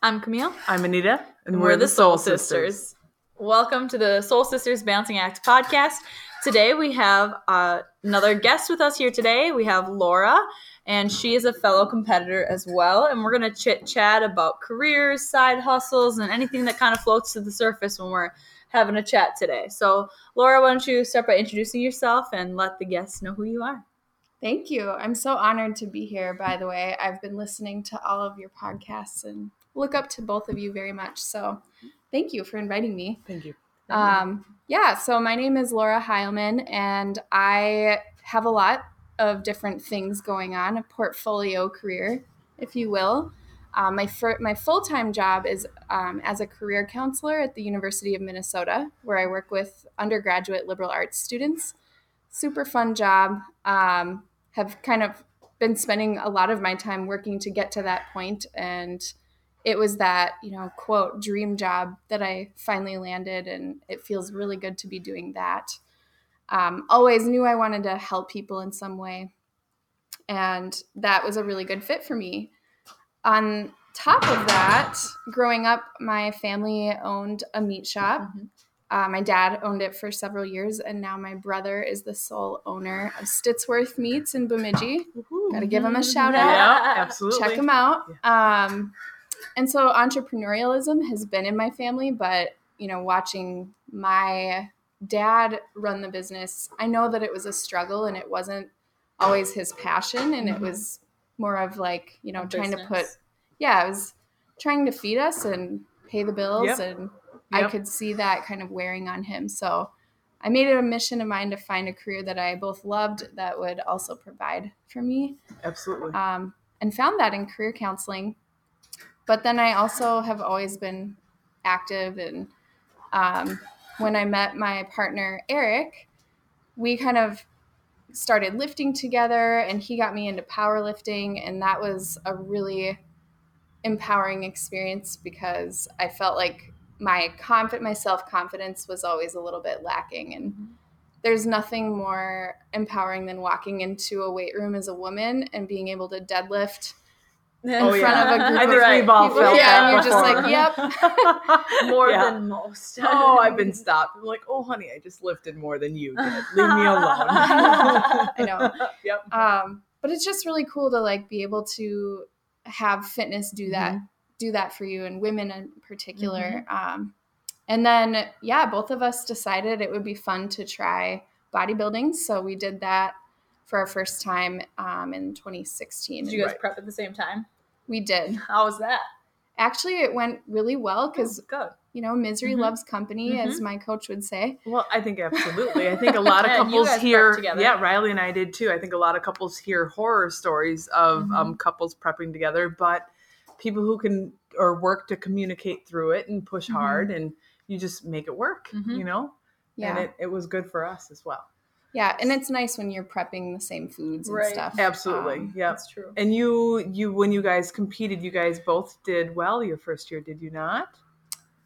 I'm Camille. I'm Anita, and we're, we're the Soul, Soul Sisters. Sisters. Welcome to the Soul Sisters Bouncing Act podcast. Today we have uh, another guest with us here today. We have Laura, and she is a fellow competitor as well. And we're going to chit chat about careers, side hustles, and anything that kind of floats to the surface when we're having a chat today. So, Laura, why don't you start by introducing yourself and let the guests know who you are? Thank you. I'm so honored to be here, by the way. I've been listening to all of your podcasts and look up to both of you very much. So thank you for inviting me. Thank you. Um, yeah, so my name is Laura Heilman, and I have a lot of different things going on, a portfolio career, if you will. Um, my fir- my full time job is um, as a career counselor at the University of Minnesota, where I work with undergraduate liberal arts students. Super fun job. Um, have kind of been spending a lot of my time working to get to that point, and it was that you know quote dream job that I finally landed, and it feels really good to be doing that. Um, always knew I wanted to help people in some way, and that was a really good fit for me on top of that, growing up, my family owned a meat shop. Mm-hmm. Uh, my dad owned it for several years, and now my brother is the sole owner of Stittsworth Meats in Bemidji. Got to give him a shout out. Yeah, absolutely. Check him out. Um, and so entrepreneurialism has been in my family, but you know, watching my dad run the business, I know that it was a struggle and it wasn't always his passion, and mm-hmm. it was more of like you know a trying business. to put yeah, I was trying to feed us and pay the bills, yep. and yep. I could see that kind of wearing on him. So I made it a mission of mine to find a career that I both loved that would also provide for me. Absolutely. Um, and found that in career counseling. But then I also have always been active. And um, when I met my partner, Eric, we kind of started lifting together and he got me into powerlifting. And that was a really empowering experience because I felt like my confident my self-confidence was always a little bit lacking and mm-hmm. there's nothing more empowering than walking into a weight room as a woman and being able to deadlift in oh, front yeah. of a group I think we've all felt yeah, and you're just like, yep. more yeah. than most. oh, I've been stopped. I'm like, oh, honey, I just lifted more than you did. Leave me alone. I know. Yep. Um, but it's just really cool to like be able to have fitness do that mm-hmm. do that for you and women in particular mm-hmm. um, and then yeah both of us decided it would be fun to try bodybuilding so we did that for our first time um, in 2016 did you guys right. prep at the same time we did how was that actually it went really well because oh, good you know misery mm-hmm. loves company mm-hmm. as my coach would say well i think absolutely i think a lot of couples here yeah riley and i did too i think a lot of couples hear horror stories of mm-hmm. um, couples prepping together but people who can or work to communicate through it and push mm-hmm. hard and you just make it work mm-hmm. you know yeah and it, it was good for us as well yeah, and it's nice when you're prepping the same foods and right. stuff. Absolutely. Um, yeah. That's true. And you you when you guys competed, you guys both did well your first year, did you not?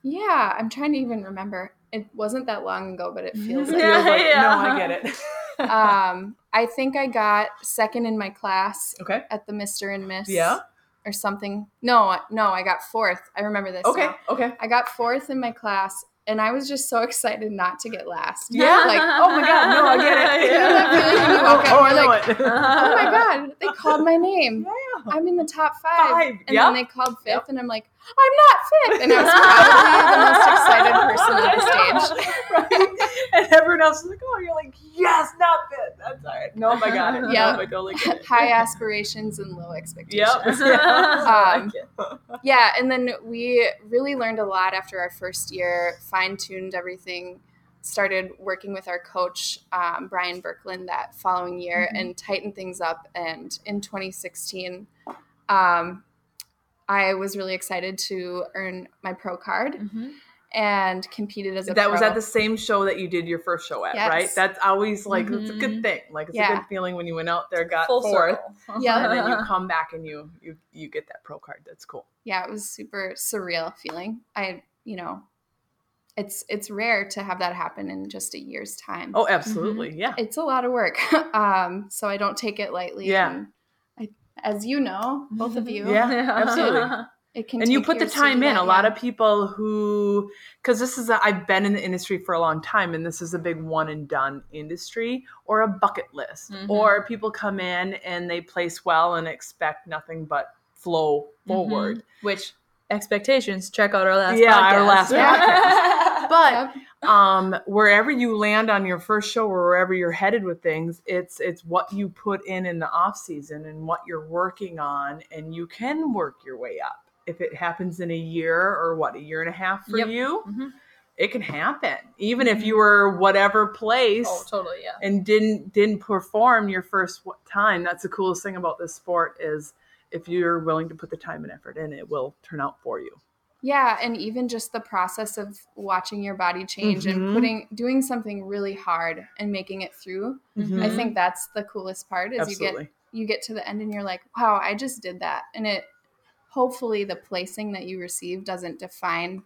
Yeah, I'm trying to even remember. It wasn't that long ago, but it feels like, yeah, like yeah. no, I get it. um, I think I got second in my class. Okay. At the Mr. and Miss. Yeah. Or something. No, no, I got fourth. I remember this. Okay. Now. Okay. I got fourth in my class, and I was just so excited not to get last. Yeah, like oh my god, no, I get it. You know that feeling when you walk oh, you're like, it. oh my god, they called my name. Yeah. I'm in the top five, five. and yep. then they called fifth, yep. and I'm like, I'm not fifth, and I was probably the most excited person on the stage. right, and everyone else is like, oh, you're like, yes, not fifth. That's all right. No, I got it. Yeah, no, I totally get it. High aspirations and low expectations. Yep. Yeah. Um, yeah, and then we really learned a lot after our first year fine tuned everything, started working with our coach, um, Brian Berkland that following year mm-hmm. and tightened things up. And in 2016, um, I was really excited to earn my pro card. Mm-hmm. And competed as a that pro. was at the same show that you did your first show at, yes. right? That's always like mm-hmm. it's a good mm-hmm. thing. Like it's yeah. a good feeling when you went out there, got Full fourth, yeah, and then you come back and you you you get that pro card. That's cool. Yeah, it was super surreal feeling. I you know it's it's rare to have that happen in just a year's time. Oh, absolutely. Mm-hmm. Yeah. It's a lot of work. um, so I don't take it lightly. Yeah. I, as you know, both of you. Yeah, absolutely. it can and you put the time in. That, a yeah. lot of people who, because this is, i have been in the industry for a long time, and this is a big one and done industry or a bucket list. Mm-hmm. Or people come in and they place well and expect nothing but flow forward. Mm-hmm. Which expectations, check out our last yeah, podcast. our last podcast. but um, wherever you land on your first show or wherever you're headed with things, it's it's what you put in in the off season and what you're working on, and you can work your way up if it happens in a year or what a year and a half for yep. you mm-hmm. it can happen even if you mm-hmm. were whatever place oh totally yeah and didn't didn't perform your first time that's the coolest thing about this sport is if you're willing to put the time and effort in it will turn out for you yeah and even just the process of watching your body change mm-hmm. and putting doing something really hard and making it through mm-hmm. i think that's the coolest part is Absolutely. you get you get to the end and you're like wow i just did that and it hopefully the placing that you receive doesn't define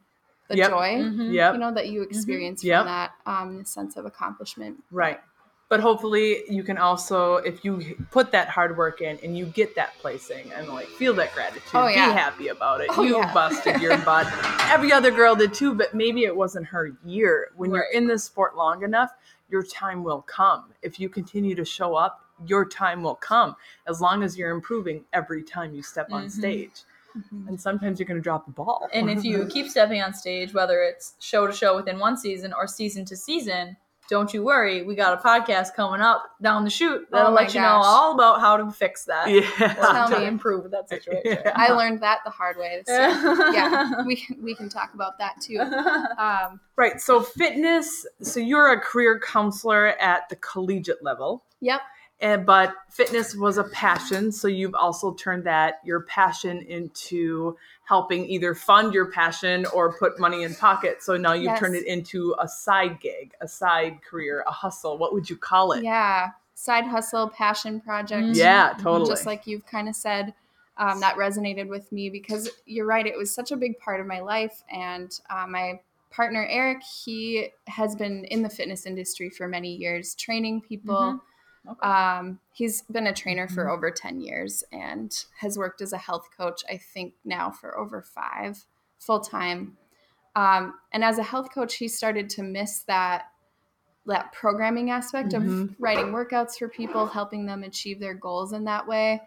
the yep. joy mm-hmm. yep. you know that you mm-hmm. experience mm-hmm. from yep. that um, sense of accomplishment right but hopefully you can also if you put that hard work in and you get that placing and like feel that gratitude oh, yeah. be happy about it oh, you yeah. busted your butt every other girl did too but maybe it wasn't her year when right. you're in this sport long enough your time will come if you continue to show up your time will come as long as you're improving every time you step on mm-hmm. stage Mm-hmm. And sometimes you're going to drop the ball. and if you keep stepping on stage, whether it's show to show within one season or season to season, don't you worry. We got a podcast coming up down the chute that'll oh let you know all about how to fix that. Yeah. Or to improve that situation. Yeah. I learned that the hard way. So yeah, we, we can talk about that too. Um, right. So, fitness. So, you're a career counselor at the collegiate level. Yep and but fitness was a passion so you've also turned that your passion into helping either fund your passion or put money in pocket. So now you've yes. turned it into a side gig a side career a hustle. What would you call it? Yeah side hustle passion project mm-hmm. yeah totally. just like you've kind of said um, that resonated with me because you're right it was such a big part of my life. And uh, my partner eric he has been in the fitness industry for many years training people mm-hmm Okay. Um, he's been a trainer for mm-hmm. over 10 years and has worked as a health coach, I think, now for over five full time. Um, and as a health coach, he started to miss that that programming aspect mm-hmm. of writing workouts for people, helping them achieve their goals in that way.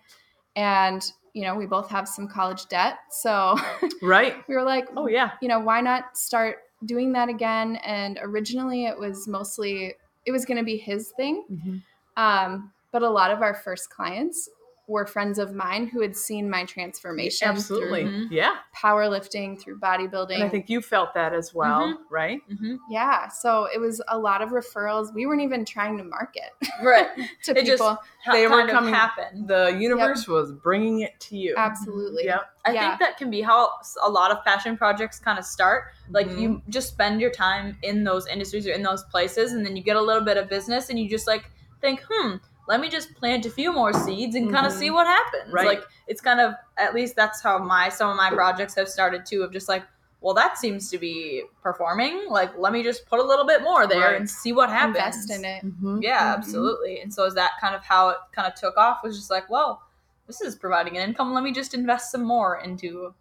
And you know, we both have some college debt, so right. we were like, oh yeah, you know, why not start doing that again? And originally, it was mostly it was going to be his thing. Mm-hmm. Um, but a lot of our first clients were friends of mine who had seen my transformation. Absolutely. Mm-hmm. Yeah. Powerlifting through bodybuilding. And I think you felt that as well, mm-hmm. right? Mm-hmm. Yeah. So it was a lot of referrals. We weren't even trying to market. Right. to it people. Ha- they were coming. Happen. The universe yep. was bringing it to you. Absolutely. Yep. I yeah. think that can be how a lot of passion projects kind of start. Like you mm-hmm. just spend your time in those industries or in those places, and then you get a little bit of business, and you just like think, hmm, let me just plant a few more seeds and mm-hmm. kind of see what happens. Right. Like it's kind of at least that's how my some of my projects have started too of just like, well, that seems to be performing. Like, let me just put a little bit more there right. and see what happens. Invest in it. Mm-hmm. Yeah, mm-hmm. absolutely. And so is that kind of how it kind of took off? Was just like, well, this is providing an income. Let me just invest some more into.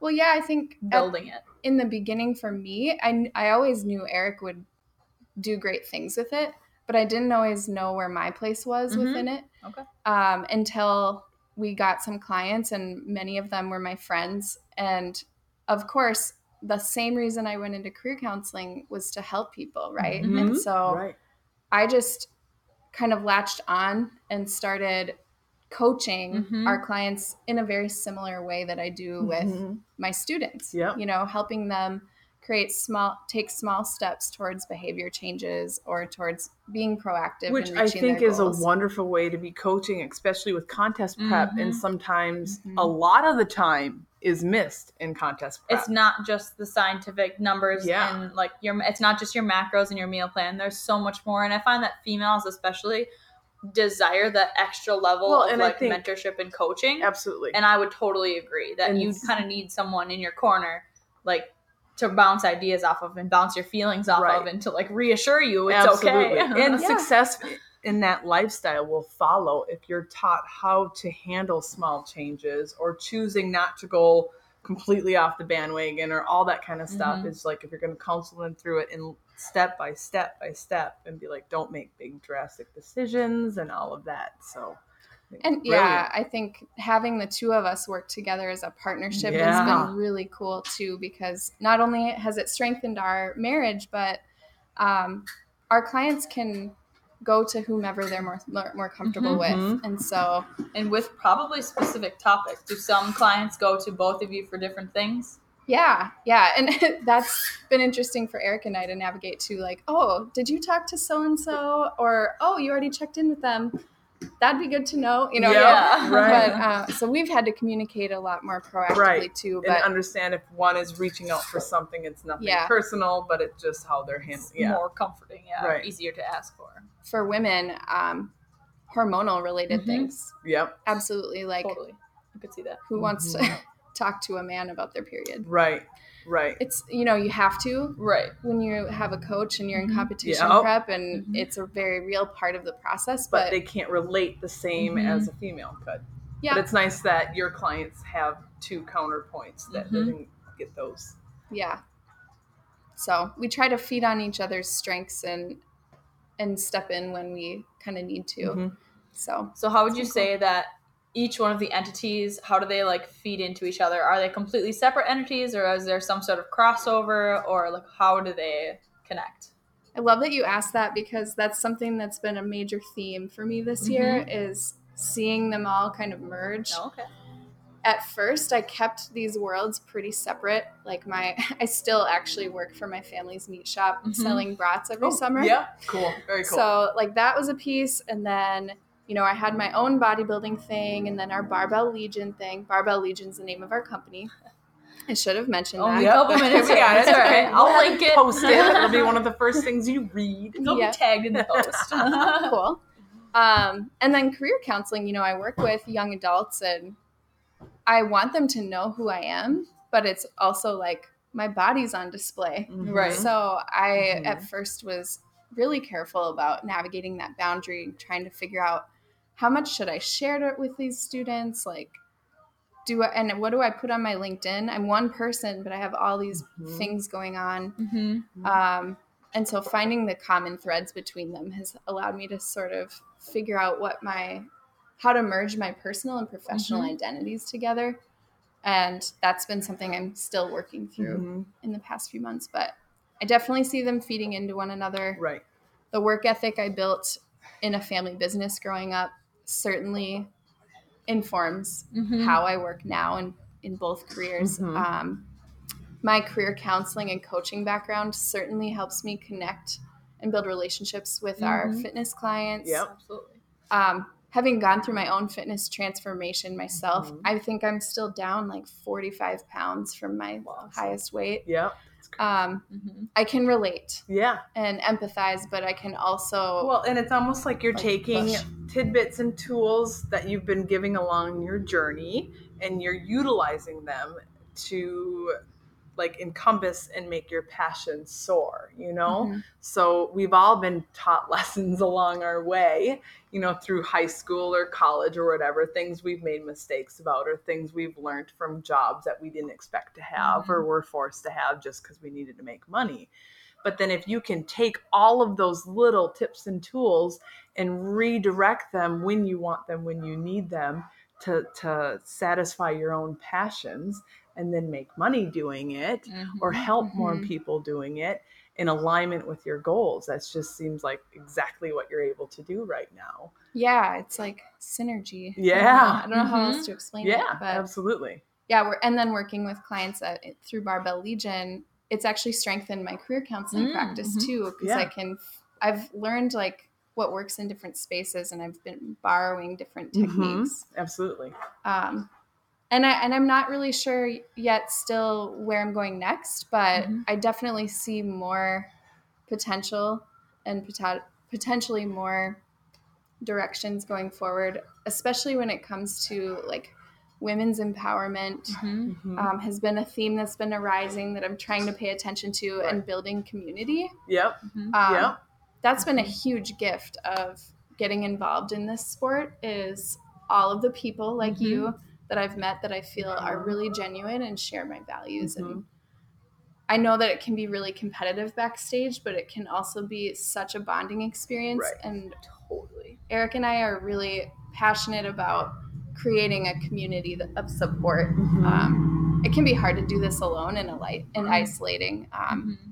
Well, yeah, I think building at, it in the beginning for me, I I always knew Eric would do great things with it but I didn't always know where my place was mm-hmm. within it. Okay. Um, until we got some clients, and many of them were my friends. And of course, the same reason I went into career counseling was to help people, right? Mm-hmm. And so right. I just kind of latched on and started coaching mm-hmm. our clients in a very similar way that I do with mm-hmm. my students. Yeah. You know, helping them create small take small steps towards behavior changes or towards being proactive which i think is a wonderful way to be coaching especially with contest prep mm-hmm. and sometimes mm-hmm. a lot of the time is missed in contest prep. it's not just the scientific numbers yeah. and like your it's not just your macros and your meal plan there's so much more and i find that females especially desire that extra level well, of like mentorship and coaching absolutely and i would totally agree that you kind of need someone in your corner like to bounce ideas off of and bounce your feelings off right. of and to like reassure you it's Absolutely. okay. and yeah. success in that lifestyle will follow if you're taught how to handle small changes or choosing not to go completely off the bandwagon or all that kind of stuff. Mm-hmm. It's like if you're going to counsel them through it in step by step by step and be like, don't make big drastic decisions and all of that. So. And brilliant. yeah, I think having the two of us work together as a partnership yeah. has been really cool too, because not only has it strengthened our marriage, but um, our clients can go to whomever they're more more, more comfortable mm-hmm. with and so and with probably specific topics do some clients go to both of you for different things yeah yeah and that's been interesting for eric and i to navigate to like oh did you talk to so and so or oh you already checked in with them that'd be good to know you know yeah, right. but uh, so we've had to communicate a lot more proactively right. too but and understand if one is reaching out for something it's nothing yeah. personal but it's just how they're handling yeah. more comforting yeah right. easier to ask for for women, um, hormonal related mm-hmm. things. Yep. Absolutely. Like, totally. I could see that. Who mm-hmm. wants to mm-hmm. talk to a man about their period? Right. Right. It's, you know, you have to. Right. When you have a coach and you're in mm-hmm. competition yep. prep and mm-hmm. it's a very real part of the process. But, but they can't relate the same as a female could. Yeah. But it's nice that your clients have two counterpoints that didn't get those. Yeah. So we try to feed on each other's strengths and and step in when we kind of need to. Mm-hmm. So, so how would you say that each one of the entities, how do they like feed into each other? Are they completely separate entities, or is there some sort of crossover, or like how do they connect? I love that you asked that because that's something that's been a major theme for me this mm-hmm. year is seeing them all kind of merge. Oh, okay at first I kept these worlds pretty separate. Like my I still actually work for my family's meat shop mm-hmm. selling brats every oh, summer. Yeah, cool. Very cool. So like that was a piece and then you know, I had my own bodybuilding thing and then our Barbell Legion thing. Barbell Legion's the name of our company. I should have mentioned oh, that. A couple minutes. yeah, that's right. I'll link it. Post it. It'll be one of the first things you read. It'll yep. be tagged in the post. cool. Um, and then career counseling, you know, I work with young adults and I want them to know who I am, but it's also like my body's on display. Mm-hmm. Right. So I mm-hmm. at first was really careful about navigating that boundary, trying to figure out how much should I share it with these students? Like, do I, and what do I put on my LinkedIn? I'm one person, but I have all these mm-hmm. things going on. Mm-hmm. Um, and so finding the common threads between them has allowed me to sort of figure out what my how to merge my personal and professional mm-hmm. identities together. And that's been something I'm still working through mm-hmm. in the past few months. But I definitely see them feeding into one another. Right. The work ethic I built in a family business growing up certainly informs mm-hmm. how I work now in, in both careers. Mm-hmm. Um, my career counseling and coaching background certainly helps me connect and build relationships with our mm-hmm. fitness clients. Yep, absolutely. Um, having gone through my own fitness transformation myself, mm-hmm. I think I'm still down like 45 pounds from my awesome. highest weight. Yeah. Um, mm-hmm. I can relate. Yeah. And empathize, but I can also. Well, and it's almost like you're like taking push. tidbits and tools that you've been giving along your journey and you're utilizing them to like encompass and make your passion soar, you know? Mm-hmm. So we've all been taught lessons along our way, you know, through high school or college or whatever, things we've made mistakes about or things we've learned from jobs that we didn't expect to have mm-hmm. or were forced to have just because we needed to make money. But then if you can take all of those little tips and tools and redirect them when you want them, when you need them, to, to satisfy your own passions and then make money doing it mm-hmm. or help mm-hmm. more people doing it in alignment with your goals. That just seems like exactly what you're able to do right now. Yeah, it's like synergy. Yeah. I don't know, I don't know how else mm-hmm. to explain yeah, it. Yeah, absolutely. Yeah, we're and then working with clients at, through Barbell Legion, it's actually strengthened my career counseling mm-hmm. practice too because yeah. I can I've learned like what works in different spaces and I've been borrowing different mm-hmm. techniques. Mm-hmm. Absolutely. Um, and I and I'm not really sure yet still where I'm going next, but mm-hmm. I definitely see more potential and pot- potentially more directions going forward, especially when it comes to like women's empowerment mm-hmm. mm-hmm. um, has been a theme that's been arising that I'm trying to pay attention to right. and building community. Yep. Mm-hmm. Um, yep. That's been a huge gift of getting involved in this sport is all of the people like mm-hmm. you that I've met that I feel are really genuine and share my values mm-hmm. and I know that it can be really competitive backstage, but it can also be such a bonding experience. Right. And totally, Eric and I are really passionate about creating a community of support. Mm-hmm. Um, it can be hard to do this alone and, light, and mm-hmm. isolating. Um, mm-hmm.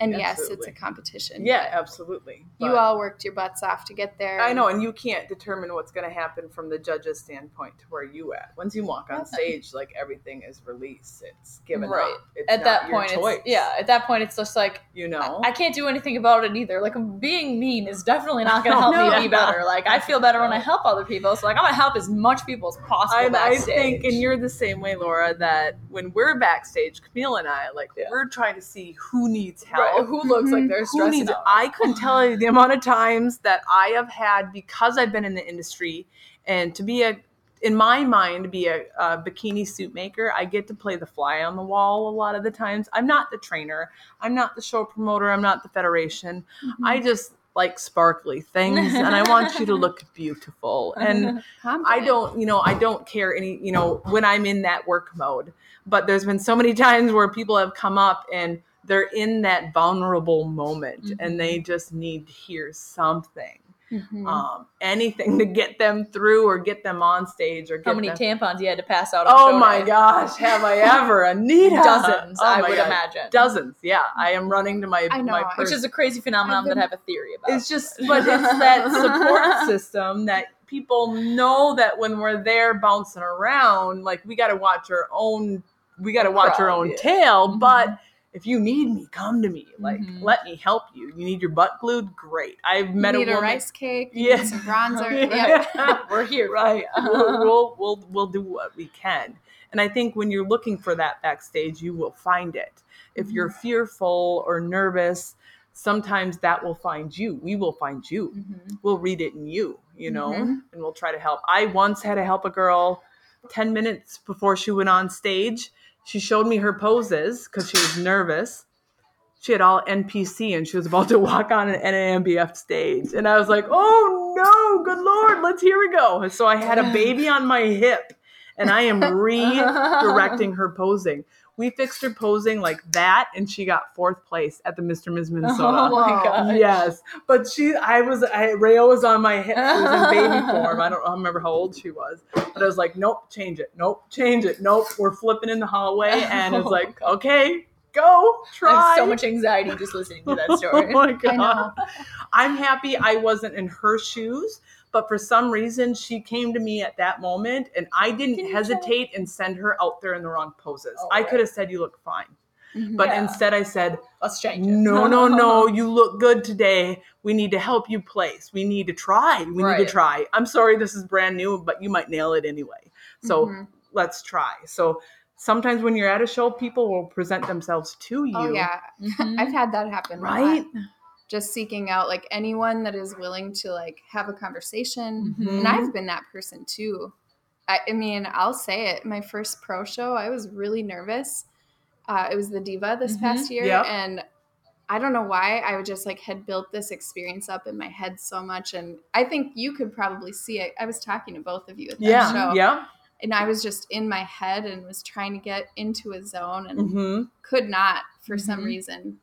And absolutely. yes, it's a competition. Yeah, absolutely. you all worked your butts off to get there. I know, and you can't determine what's going to happen from the judge's standpoint to where you at. Once you walk on stage, like everything is released. It's given right. up. It's at that point, it's, yeah. At that point, it's just like you know, I, I, can't do anything about it either. Like being mean is definitely not going to help no. me be better. Like I feel better when I help other people. So like I'm going to help as much people as possible. I, I, think, and you're the same way, Laura. That when we're backstage, Camille and I, like yeah. we're trying to see who needs help. Right who looks like they're stressing needs, out. I couldn't tell you the amount of times that I have had because I've been in the industry and to be a in my mind to be a, a, bikini suit maker i get to play the fly on the wall a lot of the times. I'm not the trainer. I'm not the show promoter. I'm not the federation. Mm-hmm. i just like sparkly things and i want you to look beautiful. And i don't you know i don't care any you know when i'm in that work mode. But there's been so many times where people have come up and they're in that vulnerable moment mm-hmm. and they just need to hear something. Mm-hmm. Um, anything to get them through or get them on stage or get how many them... tampons you had to pass out oh my gosh have i ever anita dozens oh i would God. imagine dozens yeah i am running to my, my which is a crazy phenomenon been, that i have a theory about it's just but it's that support system that people know that when we're there bouncing around like we got to watch our own we got to watch our own tail mm-hmm. but if you need me, come to me. Like, mm-hmm. let me help you. You need your butt glued? Great. I've met you need a, woman. a rice cake. Yeah, some bronzer. yeah, we're here. Right. we'll, we'll, we'll we'll do what we can. And I think when you're looking for that backstage, you will find it. If you're mm-hmm. fearful or nervous, sometimes that will find you. We will find you. Mm-hmm. We'll read it in you, you know, mm-hmm. and we'll try to help. I once had to help a girl 10 minutes before she went on stage she showed me her poses because she was nervous. She had all NPC and she was about to walk on an NANBF stage. And I was like, oh no, good Lord, let's here we go. So I had a baby on my hip and I am redirecting her posing we fixed her posing like that and she got fourth place at the Mr. Ms. Oh Minnesota. Oh my god. Yes. But she I was I Rayo was on my hip. She was in baby form. I don't I remember how old she was. But I was like, nope, change it. Nope, change it. Nope. We're flipping in the hallway and it's oh like, okay, go try. I have so much anxiety just listening to that oh story. oh my god. I'm happy I wasn't in her shoes but for some reason she came to me at that moment and I didn't hesitate and send her out there in the wrong poses. Oh, I right. could have said you look fine. Mm-hmm. But yeah. instead I said, let's change it. No, no, no, you look good today. We need to help you place. We need to try. We right. need to try. I'm sorry this is brand new, but you might nail it anyway. So mm-hmm. let's try. So sometimes when you're at a show, people will present themselves to oh, you. Oh yeah, mm-hmm. I've had that happen. Right just seeking out like anyone that is willing to like have a conversation mm-hmm. and i've been that person too I, I, mean i'll say it my first pro show i was really nervous uh, it was the diva this mm-hmm. past year yep. and i don't know why i would just like had built this experience up in my head so much and i think you could probably see it i was talking to both of you at that yeah, show yeah and i was just in my head and was trying to get into a zone and mm-hmm. could not for some mm-hmm. reason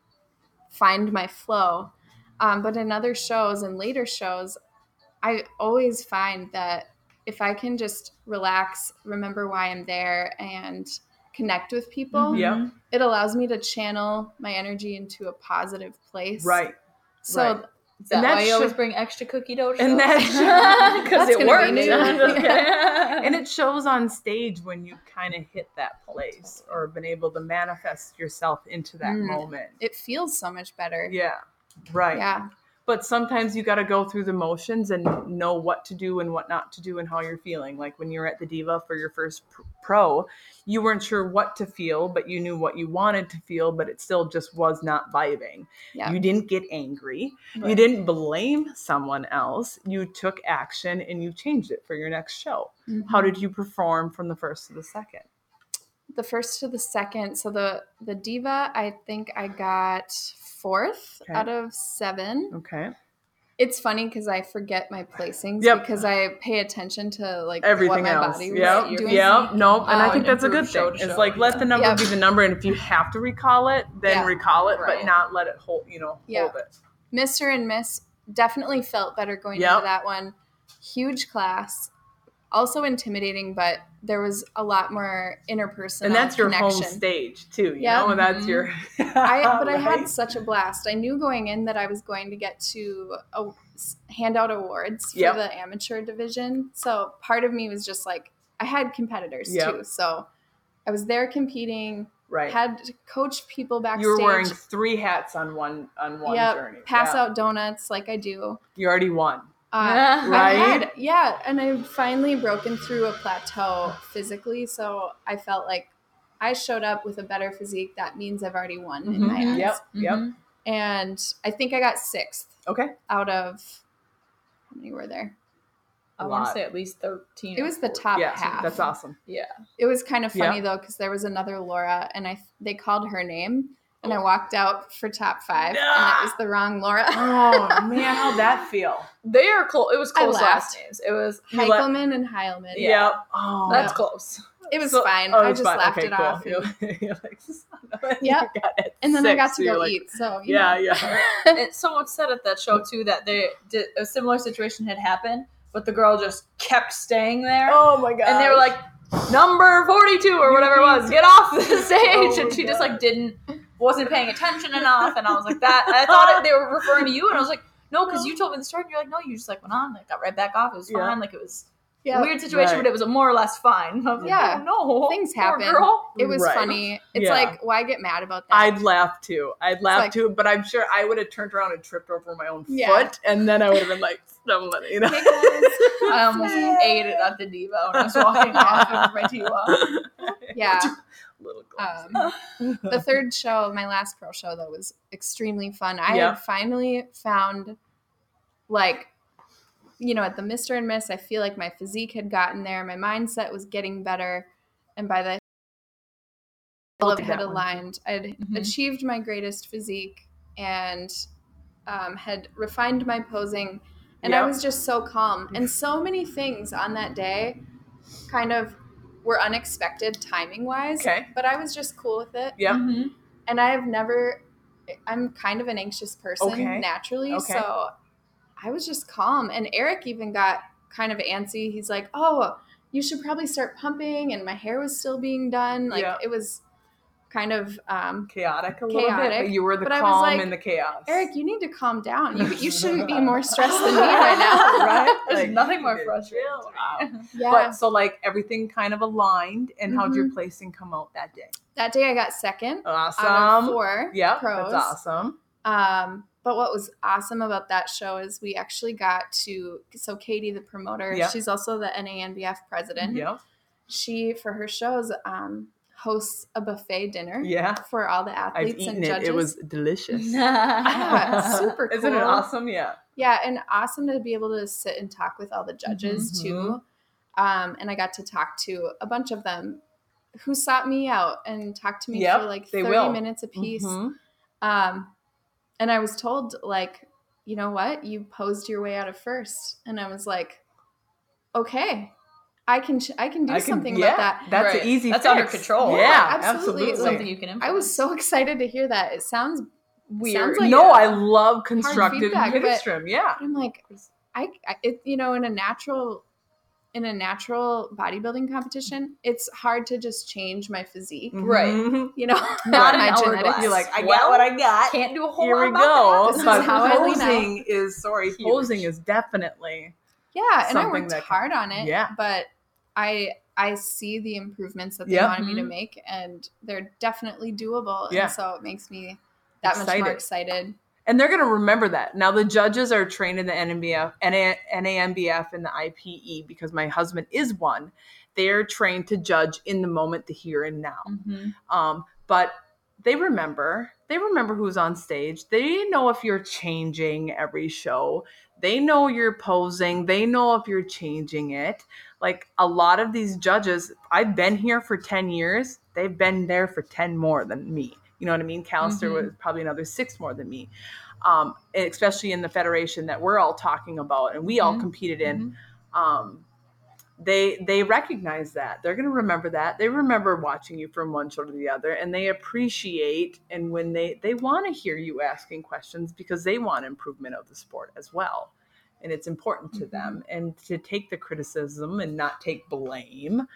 find my flow. Um, but in other shows and later shows, I always find that if I can just relax, remember why I'm there, and connect with people, mm-hmm. yeah. it allows me to channel my energy into a positive place. Right. So right. That and why you always bring extra cookie dough? And that because it works. and it shows on stage when you kind of hit that place or been able to manifest yourself into that mm. moment. It feels so much better. Yeah. Right. Yeah but sometimes you got to go through the motions and know what to do and what not to do and how you're feeling like when you're at the diva for your first pro you weren't sure what to feel but you knew what you wanted to feel but it still just was not vibing yeah. you didn't get angry right. you didn't blame someone else you took action and you changed it for your next show mm-hmm. how did you perform from the first to the second the first to the second so the the diva i think i got fourth okay. out of seven. Okay. it's funny because I forget my placings yep. because I pay attention to like everything else. Yeah, yeah, nope. And um, I think that's a good thing. It's like let the number yep. be the number, and if you have to recall it, then yeah. recall it, right. but not let it hold. You know, hold it. Mister and Miss definitely felt better going yep. into that one. Huge class, also intimidating, but there was a lot more interpersonal. And that's your connection. home stage too. You yep. know, that's mm-hmm. your. I, but right? I had such a blast. I knew going in that I was going to get to a, hand out awards for yep. the amateur division. So part of me was just like, I had competitors yep. too. So I was there competing. Right. Had to coach people backstage. You were wearing three hats on one on one yep. journey. Pass yeah. out donuts like I do. You already won. Uh, right? Had, yeah, and I've finally broken through a plateau physically, so I felt like I showed up with a better physique. That means I've already won mm-hmm. in my eyes. Yep, yep. Mm-hmm. And I think I got sixth. Okay. Out of how many were there? I want to say at least 13. It was the top yeah, half. That's awesome. Yeah. It was kind of funny though because there was another Laura and I they called her name and I walked out for top five, and it was the wrong Laura. oh man, how'd that feel? They are close. It was close last names. It was Heichelman and Heilman. Yeah, yep. oh, that's close. It was so, fine. Oh, it was I just fine. laughed okay, it cool. off. And, like, yep. And then six, I got to go like, eat. So yeah, know. yeah. and someone said at that show too that they did a similar situation had happened, but the girl just kept staying there. Oh my god! And they were like, number forty-two or whatever it was, get off the oh stage, oh and she god. just like didn't wasn't paying attention enough, and I was like that. I thought it, they were referring to you, and I was like, no, because you told me the story, and you're like, no, you just like went on, like got right back off. It was fine, yeah. like it was. Yeah, a weird situation, right. but it was a more or less fine. yeah, like, oh, no, things happen. It was right. funny. It's yeah. like, why get mad about that? I'd laugh too. I'd laugh like, too, but I'm sure I would have turned around and tripped over my own yeah. foot, and then I would have been like, stumbling. You know, I almost ate it at the Diva when I was walking off of my Tiwa. Yeah, little um, the third show, my last pro show, though, was extremely fun. I yep. had finally found, like, you know, at the Mister and Miss, I feel like my physique had gotten there, my mindset was getting better, and by the all of it had aligned. I'd mm-hmm. achieved my greatest physique and um, had refined my posing, and yep. I was just so calm. And so many things on that day kind of were unexpected timing wise. Okay. But I was just cool with it. Yeah. Mm-hmm. And I have never, I'm kind of an anxious person okay. naturally. Okay. So I was just calm. And Eric even got kind of antsy. He's like, oh, you should probably start pumping. And my hair was still being done. Like yeah. it was kind of um, chaotic a little chaotic, bit, but you were the calm like, in the chaos. Eric, you need to calm down. You, you shouldn't be more stressed than me right now, right? There's like, nothing more frustrating. Wow. Yeah. But so like everything kind of aligned, and mm-hmm. how'd your mm-hmm. placing come out that day? That day I got second. Awesome. four. Yeah, pros. that's awesome. Um, but what was awesome about that show is we actually got to so Katie, the promoter, yep. she's also the NANBF president. Yeah. She for her shows, um, hosts a buffet dinner yeah. for all the athletes and judges. It. it was delicious. yeah, super cool. Isn't it awesome? Yeah. Yeah, and awesome to be able to sit and talk with all the judges mm-hmm. too. Um, and I got to talk to a bunch of them who sought me out and talked to me yep, for like 30 will. minutes a piece. Mm-hmm. Um, and I was told, like, you know what? You posed your way out of first. And I was like, okay, I can I can do I can, something yeah, about that. That's right. an easy. That's fix. under control. Yeah, yeah absolutely. absolutely. Something you can. Influence. I was so excited to hear that. It sounds weird. Sounds like no, I love constructive criticism. Yeah, I'm like, I, I it, you know, in a natural in a natural bodybuilding competition, it's hard to just change my physique. Mm-hmm. Right. You know, not my genetics. You're like, I well, got what I got. Can't do a whole Here lot we go. This but is how posing is sorry, Huge. posing is definitely Yeah, and I worked hard on it. Yeah. But I I see the improvements that they yep. wanted me to mm-hmm. make, and they're definitely doable. Yeah. And so it makes me that excited. much more excited. And they're going to remember that. Now the judges are trained in the NMBF, NANBF, and the IPE because my husband is one. They're trained to judge in the moment, the here and now. Mm-hmm. Um, but they remember. They remember who's on stage. They know if you're changing every show. They know you're posing. They know if you're changing it like a lot of these judges, I've been here for 10 years. They've been there for 10 more than me. You know what I mean? Callister mm-hmm. was probably another six more than me. um, especially in the federation that we're all talking about and we all mm-hmm. competed in. Mm-hmm. Um, they they recognize that they're going to remember that they remember watching you from one show to the other and they appreciate and when they they want to hear you asking questions because they want improvement of the sport as well and it's important to mm-hmm. them and to take the criticism and not take blame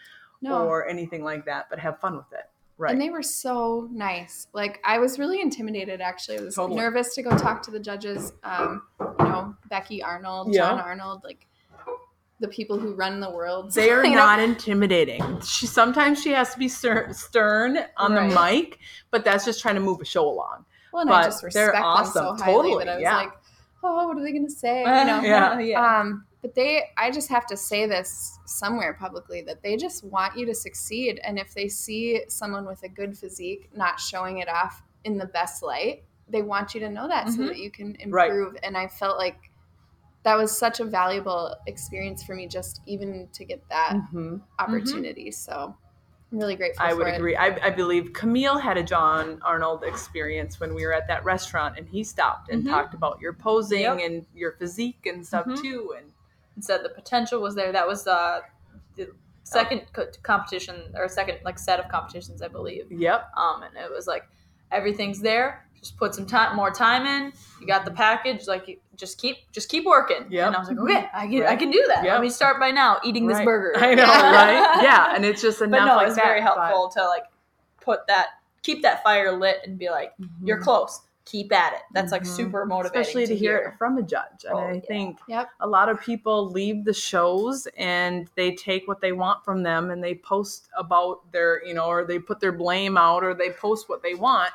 no. or anything like that but have fun with it right and they were so nice like i was really intimidated actually i was totally. nervous to go talk to the judges um, you know becky arnold yeah. john arnold like the people who run the world. They are not know? intimidating. She sometimes she has to be stern on right. the mic, but that's just trying to move a show along. Well, and but I just respect they're awesome. them so highly totally. that I was yeah. like, oh, what are they going to say? You know, yeah, yeah. Um, but they, I just have to say this somewhere publicly that they just want you to succeed, and if they see someone with a good physique not showing it off in the best light, they want you to know that mm-hmm. so that you can improve. Right. And I felt like that was such a valuable experience for me just even to get that mm-hmm. opportunity. Mm-hmm. So I'm really grateful. I would it. agree. I, I, believe Camille had a John Arnold experience when we were at that restaurant, and he stopped and mm-hmm. talked about your posing yep. and your physique and stuff mm-hmm. too, and, and said the potential was there. That was uh, the second oh. co- competition or second like set of competitions, I believe. Yep. Um, and it was like everything's there just put some time, more time in. You got the package. Like, just keep, just keep working. Yeah. And I was like, okay, I can, right. I can do that. Yep. Let me start by now eating right. this burger. I know, right? Yeah, and it's just enough. But no, like it's very helpful but... to like put that, keep that fire lit, and be like, mm-hmm. you're close. Keep at it. That's like mm-hmm. super motivating, especially to, to hear, it from a judge. And oh, I yeah. think yep. a lot of people leave the shows and they take what they want from them and they post about their, you know, or they put their blame out or they post what they want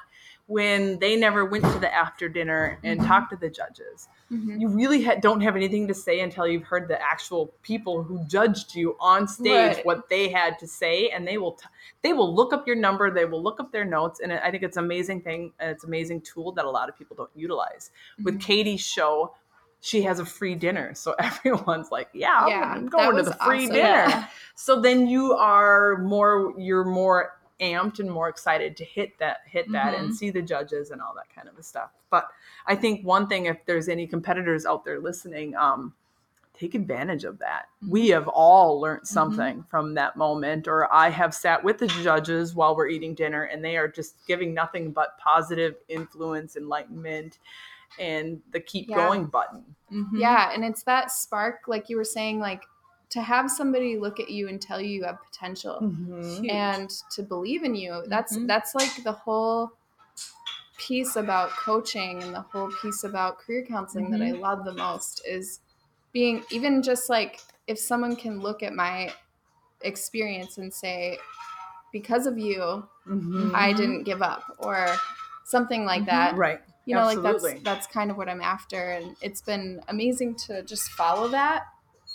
when they never went to the after dinner and mm-hmm. talked to the judges. Mm-hmm. You really ha- don't have anything to say until you've heard the actual people who judged you on stage right. what they had to say, and they will t- they will look up your number, they will look up their notes, and I think it's an amazing thing and it's an amazing tool that a lot of people don't utilize. Mm-hmm. With Katie's show, she has a free dinner. So everyone's like, yeah, yeah I'm going to the free awesome. dinner. Yeah. So then you are more, you're more amped and more excited to hit that hit that mm-hmm. and see the judges and all that kind of stuff but i think one thing if there's any competitors out there listening um, take advantage of that mm-hmm. we have all learned mm-hmm. something mm-hmm. from that moment or i have sat with the judges while we're eating dinner and they are just giving nothing but positive influence enlightenment and the keep yeah. going button mm-hmm. yeah and it's that spark like you were saying like to have somebody look at you and tell you you have potential mm-hmm. and to believe in you that's mm-hmm. that's like the whole piece about coaching and the whole piece about career counseling mm-hmm. that I mm-hmm. love the most is being even just like if someone can look at my experience and say because of you mm-hmm. I didn't give up or something like mm-hmm. that right you know Absolutely. like that's that's kind of what I'm after and it's been amazing to just follow that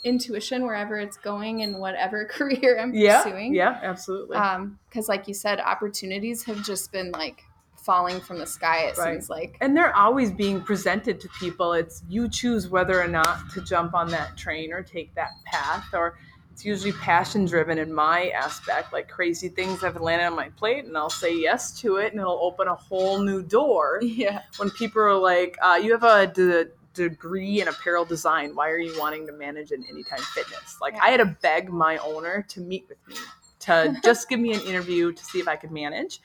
intuition wherever it's going in whatever career I'm yeah, pursuing. Yeah, absolutely. Um, because like you said, opportunities have just been like falling from the sky. It right. seems like, and they're always being presented to people. It's you choose whether or not to jump on that train or take that path, or it's usually passion driven in my aspect. Like crazy things have landed on my plate, and I'll say yes to it, and it'll open a whole new door. Yeah. When people are like, uh, "You have a." D- degree in apparel design. Why are you wanting to manage an anytime fitness? Like yeah. I had to beg my owner to meet with me to just give me an interview to see if I could manage.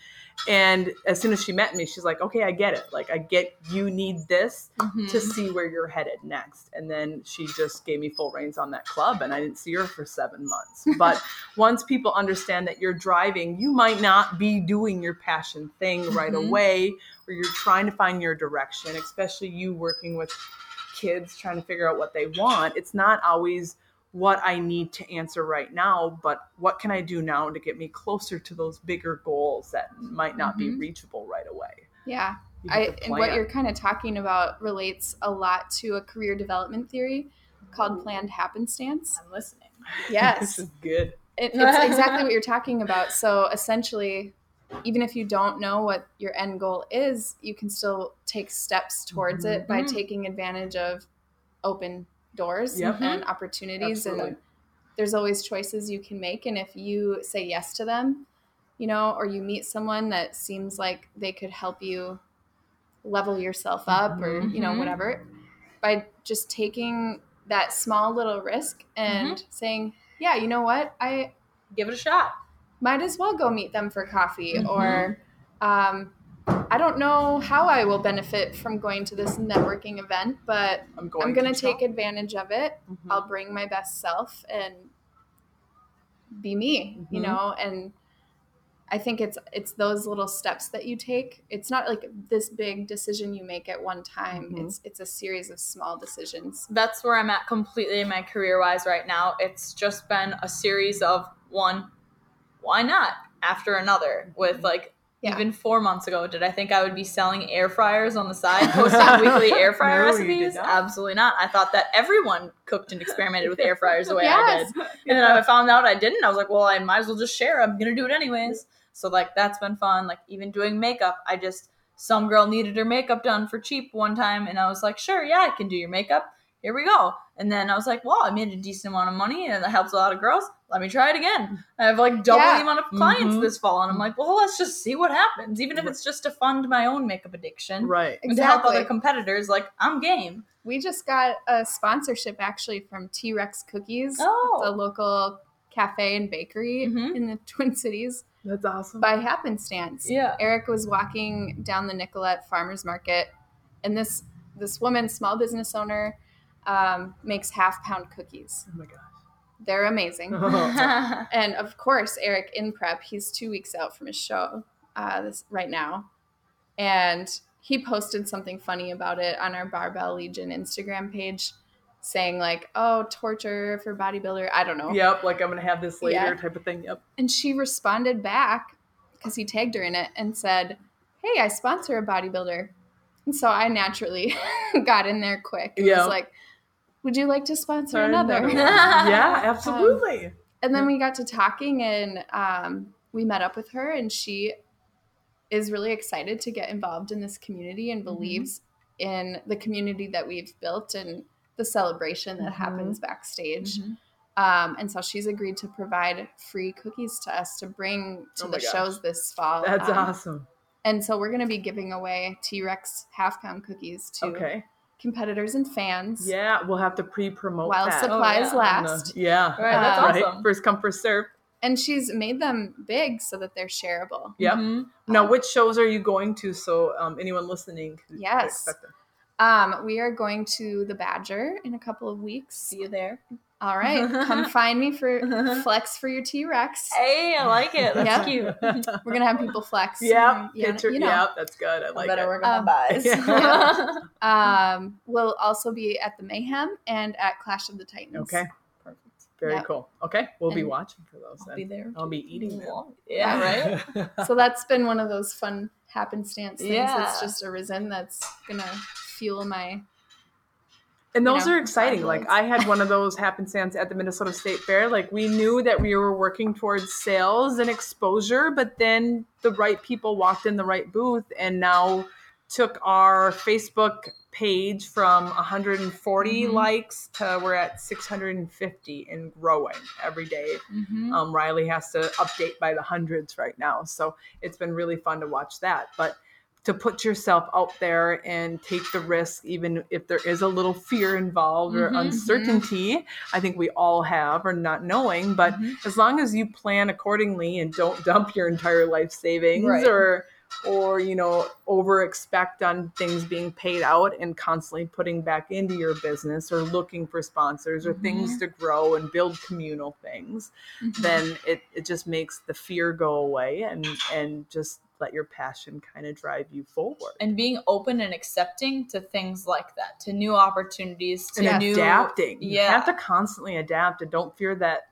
And as soon as she met me, she's like, okay, I get it. Like, I get you need this mm-hmm. to see where you're headed next. And then she just gave me full reins on that club, and I didn't see her for seven months. But once people understand that you're driving, you might not be doing your passion thing right mm-hmm. away, or you're trying to find your direction, especially you working with kids trying to figure out what they want. It's not always what I need to answer right now, but what can I do now to get me closer to those bigger goals that might not mm-hmm. be reachable right away? Yeah. I, and what you're kind of talking about relates a lot to a career development theory called planned happenstance. I'm listening. Yes. this is good. It, it's exactly what you're talking about. So essentially, even if you don't know what your end goal is, you can still take steps towards mm-hmm. it by mm-hmm. taking advantage of open doors yep. and opportunities Absolutely. and there's always choices you can make and if you say yes to them you know or you meet someone that seems like they could help you level yourself up mm-hmm. or you know mm-hmm. whatever by just taking that small little risk and mm-hmm. saying yeah you know what i give it a shot might as well go meet them for coffee mm-hmm. or um, i don't know how i will benefit from going to this networking event but i'm going, I'm going to take advantage of it mm-hmm. i'll bring my best self and be me you mm-hmm. know and I think it's it's those little steps that you take. It's not like this big decision you make at one time. Mm-hmm. It's it's a series of small decisions. That's where I'm at completely in my career wise right now. It's just been a series of one, why not after another with like yeah. even four months ago, did I think I would be selling air fryers on the side, posting weekly air fryer no, recipes? Not. Absolutely not. I thought that everyone cooked and experimented with air fryers the way yes. I did. And then I found out I didn't. I was like, well, I might as well just share. I'm going to do it anyways. So like that's been fun. Like even doing makeup, I just some girl needed her makeup done for cheap one time and I was like, "Sure, yeah, I can do your makeup. Here we go." And then I was like, "Well, I made a decent amount of money and it helps a lot of girls. Let me try it again." I have like double yeah. the amount of clients mm-hmm. this fall and I'm like, "Well, let's just see what happens. Even if it's just to fund my own makeup addiction." Right. And exactly. to help other competitors, like I'm game. We just got a sponsorship actually from T Rex Cookies. Oh. The local cafe and bakery mm-hmm. in the Twin Cities. That's awesome. By happenstance. Yeah. Eric was walking down the Nicollet Farmers Market, and this this woman, small business owner, um, makes half pound cookies. Oh my gosh. They're amazing. Oh. and of course, Eric in prep, he's two weeks out from his show uh, this right now. And he posted something funny about it on our Barbell Legion Instagram page saying like, "Oh, torture for bodybuilder." I don't know. Yep, like I'm gonna have this later yeah. type of thing. Yep. And she responded back because he tagged her in it and said, "Hey, I sponsor a bodybuilder," and so I naturally got in there quick. It yep. was like, "Would you like to sponsor Sorry, another?" yeah, absolutely. Um, and then we got to talking, and um, we met up with her, and she is really excited to get involved in this community and mm-hmm. believes mm-hmm. in the community that we've built and the celebration that mm-hmm. happens backstage. Mm-hmm. Um, and so she's agreed to provide free cookies to us to bring to oh the gosh. shows this fall. That's um, awesome. And so we're going to be giving away T Rex half pound cookies to okay. Competitors and fans. Yeah, we'll have to pre promote while that. supplies oh, yeah. last. yeah, right, that's uh, awesome. Right? First come, first serve. And she's made them big so that they're shareable. Yep. Mm-hmm. Now, um, which shows are you going to? So um, anyone listening, yes. Um, we are going to the Badger in a couple of weeks. See you there. All right, come find me for flex for your T Rex. Hey, I like it. That's yep. cute. We're gonna have people flex. Yeah, picture. You know. Yep, that's good. I like better it. We're gonna um, buy. Yeah. um, we'll also be at the Mayhem and at Clash of the Titans. Okay. Perfect. Very yep. cool. Okay, we'll and be watching for those. I'll then. be there. I'll be eating them. Yeah, right. so that's been one of those fun happenstance things yeah. that's just arisen that's gonna fuel my and those you know, are exciting. Like I had one of those happenstance at the Minnesota State Fair. Like we knew that we were working towards sales and exposure, but then the right people walked in the right booth and now took our Facebook page from 140 mm-hmm. likes to we're at 650 and growing every day. Mm-hmm. Um, Riley has to update by the hundreds right now, so it's been really fun to watch that. But to put yourself out there and take the risk, even if there is a little fear involved or mm-hmm, mm-hmm. uncertainty. Mm-hmm. I think we all have, or not knowing. But mm-hmm. as long as you plan accordingly and don't dump your entire life savings right. or or you know over expect on things being paid out and constantly putting back into your business or looking for sponsors or mm-hmm. things to grow and build communal things mm-hmm. then it, it just makes the fear go away and and just let your passion kind of drive you forward. And being open and accepting to things like that, to new opportunities, to and new adapting. Yeah. You have to constantly adapt and don't fear that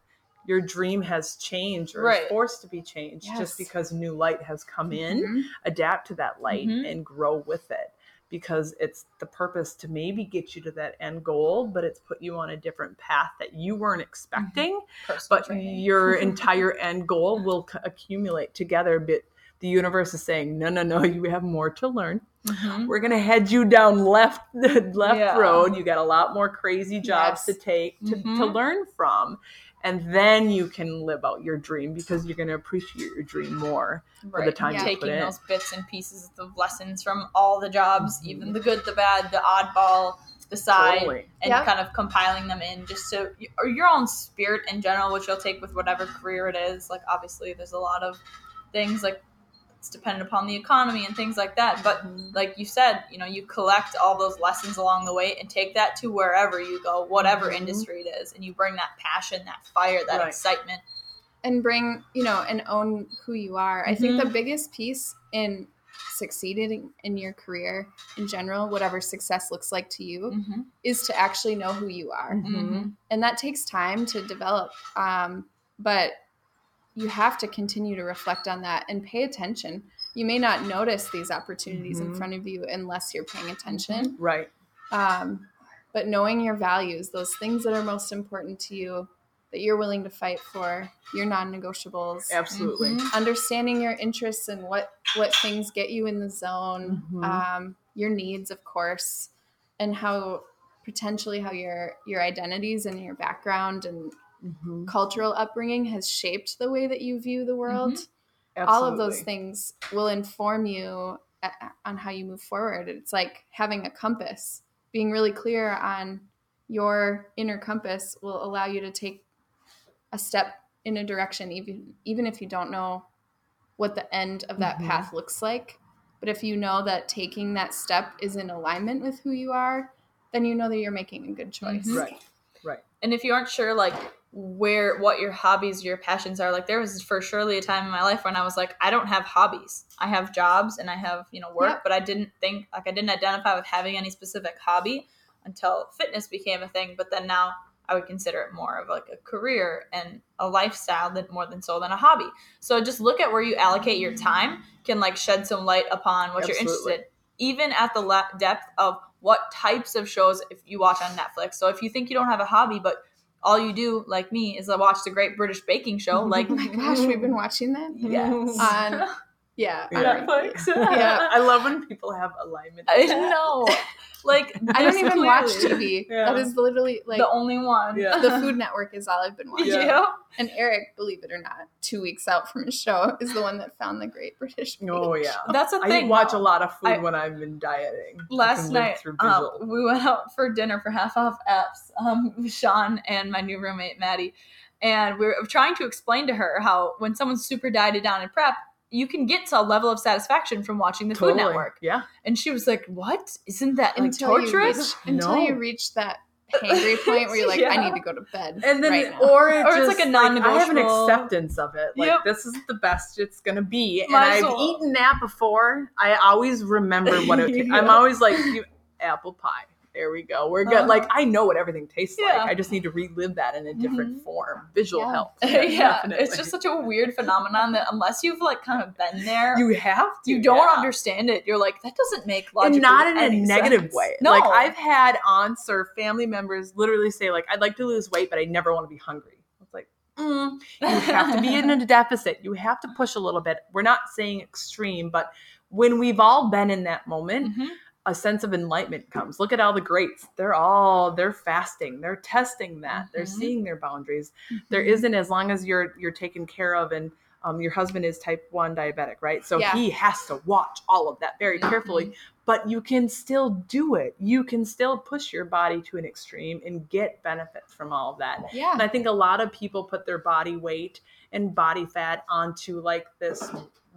your dream has changed or right. is forced to be changed yes. just because new light has come in. Mm-hmm. Adapt to that light mm-hmm. and grow with it because it's the purpose to maybe get you to that end goal, but it's put you on a different path that you weren't expecting. Mm-hmm. But training. your entire end goal will accumulate together. But the universe is saying, no, no, no, you have more to learn. Mm-hmm. We're gonna head you down left left yeah. road. You got a lot more crazy jobs yes. to take to, mm-hmm. to learn from. and then you can live out your dream because you're going to appreciate your dream more right. for the time yeah. you taking put in. those bits and pieces of lessons from all the jobs, mm-hmm. even the good, the bad, the oddball, the side, totally. and yep. kind of compiling them in just to or your own spirit in general, which you'll take with whatever career it is. Like obviously, there's a lot of things like it's dependent upon the economy and things like that. But like you said, you know, you collect all those lessons along the way and take that to wherever you go, whatever mm-hmm. industry it is, and you bring that passion, that fire, that right. excitement. And bring, you know, and own who you are. Mm-hmm. I think the mm-hmm. biggest piece in succeeding in your career in general, whatever success looks like to you, mm-hmm. is to actually know who you are. Mm-hmm. And that takes time to develop. Um, but you have to continue to reflect on that and pay attention. You may not notice these opportunities mm-hmm. in front of you unless you're paying attention. Mm-hmm. Right. Um, but knowing your values, those things that are most important to you, that you're willing to fight for, your non-negotiables. Absolutely. Mm-hmm. Understanding your interests and what what things get you in the zone, mm-hmm. um, your needs, of course, and how potentially how your your identities and your background and mm-hmm. cultural upbringing has shaped the way that you view the world. Mm-hmm. All of those things will inform you on how you move forward. It's like having a compass. Being really clear on your inner compass will allow you to take a step in a direction even even if you don't know what the end of that mm-hmm. path looks like. But if you know that taking that step is in alignment with who you are, then you know that you're making a good choice. Mm-hmm. Right. Right. And if you aren't sure like where what your hobbies your passions are. Like there was for surely a time in my life when i was like i don't have hobbies. I have jobs and i have you know work yep. but i didn't think like i didn't identify with having any specific hobby until fitness became a thing but then now i would consider it more of like a career and a lifestyle than more than so than a hobby. So just look at where you allocate your time can like shed some light upon what Absolutely. you're interested even at the le- depth of what types of shows if you watch on netflix. So if you think you don't have a hobby but all you do, like me, is I watch the Great British Baking Show. Like, oh my gosh, we've been watching that. Yes. On um, yeah, Netflix. yeah, I love when people have alignment. I know. Like I don't even clearly. watch TV. Yeah. That is literally like the only one. Yeah. The Food Network is all I've been watching. Yeah. And Eric, believe it or not, two weeks out from his show, is the one that found the Great British. Baking oh yeah, that's a thing. I watch a lot of food I, when I've been dieting. Last night, um, we went out for dinner for half off apps. Um, Sean and my new roommate Maddie, and we are trying to explain to her how when someone's super dieted down in prep, you can get to a level of satisfaction from watching the totally. Food Network. Yeah. And she was like, "What? Isn't that like torturous?" You reach, until no. you reach that hangry point where you're like, yeah. I need to go to bed. And then, right or, it or just, it's like a non-negotiable. Like, I have an acceptance of it. Like yep. this is the best it's gonna be, and I've eaten that before. I always remember what it. yeah. I'm always like apple pie there we go. We're good. Uh, like I know what everything tastes yeah. like. I just need to relive that in a different mm-hmm. form. Visual yeah. help. Yeah, it's just such a weird phenomenon that unless you've like kind of been there, you have to. You don't yeah. understand it. You're like that doesn't make logic. And not in a negative sense. way. No. Like I've had aunts or family members literally say like, "I'd like to lose weight, but I never want to be hungry." It's like. Mm, you have to be in a deficit. You have to push a little bit. We're not saying extreme, but when we've all been in that moment, mm-hmm a sense of enlightenment comes. Look at all the greats. They're all they're fasting. They're testing that. Mm-hmm. They're seeing their boundaries. Mm-hmm. There isn't as long as you're you're taken care of and um, your husband is type 1 diabetic, right? So yeah. he has to watch all of that very mm-hmm. carefully, but you can still do it. You can still push your body to an extreme and get benefits from all of that. Yeah. And I think a lot of people put their body weight and body fat onto like this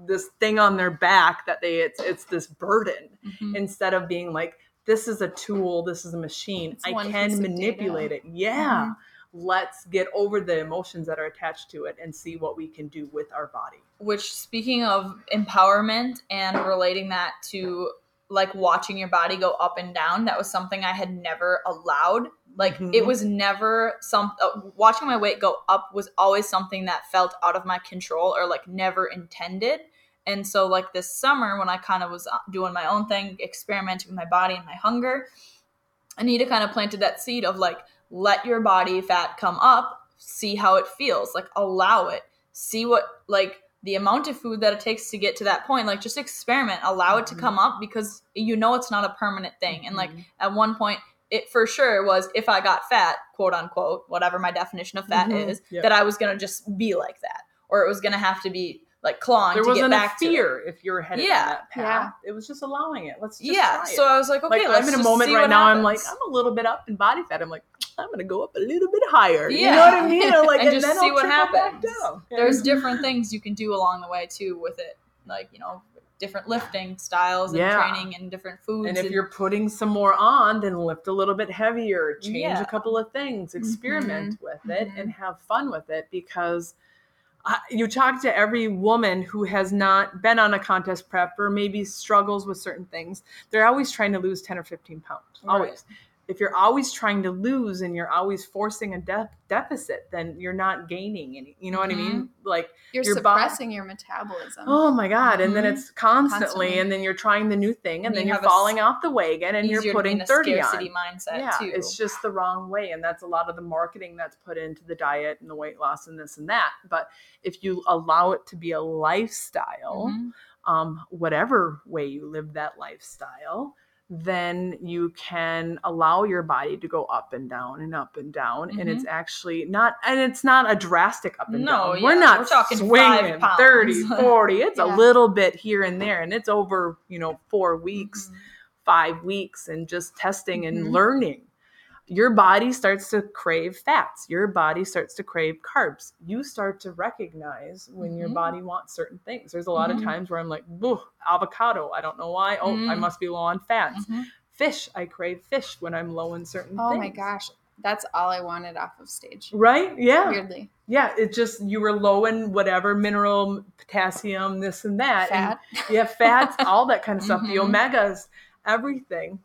this thing on their back that they it's it's this burden mm-hmm. instead of being like this is a tool this is a machine. It's i can manipulate it. Yeah. Mm-hmm. let's get over the emotions that are attached to it and see what we can do with our body. Which speaking of empowerment and relating that to like watching your body go up and down that was something i had never allowed like mm-hmm. it was never some uh, watching my weight go up was always something that felt out of my control or like never intended and so, like this summer, when I kind of was uh, doing my own thing, experimenting with my body and my hunger, Anita kind of planted that seed of like, let your body fat come up, see how it feels, like allow it, see what, like, the amount of food that it takes to get to that point like just experiment allow it to mm-hmm. come up because you know it's not a permanent thing and like mm-hmm. at one point it for sure was if I got fat, quote unquote, whatever my definition of fat mm-hmm. is, yep. that I was gonna just be like that, or it was gonna have to be like clawing there to wasn't get back a fear if you're headed yeah. that path. Yeah. It was just allowing it. Let's just yeah. So I was like, okay, like, I'm in a moment right now. Happens. I'm like, I'm a little bit up in body fat. I'm like, I'm gonna go up a little bit higher. Yeah. You know what I mean? Or like, and, and just see I'll what happens. There's different things you can do along the way too with it, like you know, different lifting styles and yeah. training and different foods. And if and, you're putting some more on, then lift a little bit heavier, change yeah. a couple of things, experiment mm-hmm. with it, mm-hmm. and have fun with it because you talk to every woman who has not been on a contest prep or maybe struggles with certain things. They're always trying to lose 10 or 15 pounds. Always. Right if you're always trying to lose and you're always forcing a de- deficit, then you're not gaining any. You know mm-hmm. what I mean? Mm-hmm. Like you're your suppressing your metabolism. Oh my god! Mm-hmm. And then mm-hmm. it's constantly, constantly, and then you're trying the new thing, and, and then you are falling off the wagon, and you're putting thirty on. mindset yeah, too. it's just the wrong way, and that's a lot of the marketing that's put into the diet and the weight loss and this and that. But if you allow it to be a lifestyle. Mm-hmm. Um, whatever way you live that lifestyle, then you can allow your body to go up and down and up and down mm-hmm. and it's mm-hmm. actually not and it's not a drastic up and no, down yeah, we're not we're talking swinging 30 40 it's yeah. a little bit here and there and it's over you know four weeks mm-hmm. five weeks and just testing and mm-hmm. learning your body starts to crave fats. Your body starts to crave carbs. You start to recognize when mm-hmm. your body wants certain things. There's a lot mm-hmm. of times where i'm like avocado. I don't know why. Oh mm-hmm. i must be low on fats. Mm-hmm. fish. I crave fish when i'm low in certain things. oh things. my gosh. That's all i wanted off of stage. Right? Yeah. Weirdly. Yeah. It just you were low in whatever mineral potassium this and that. Fat. and, yeah fats all that kind of stuff. The mm-hmm. omegas everything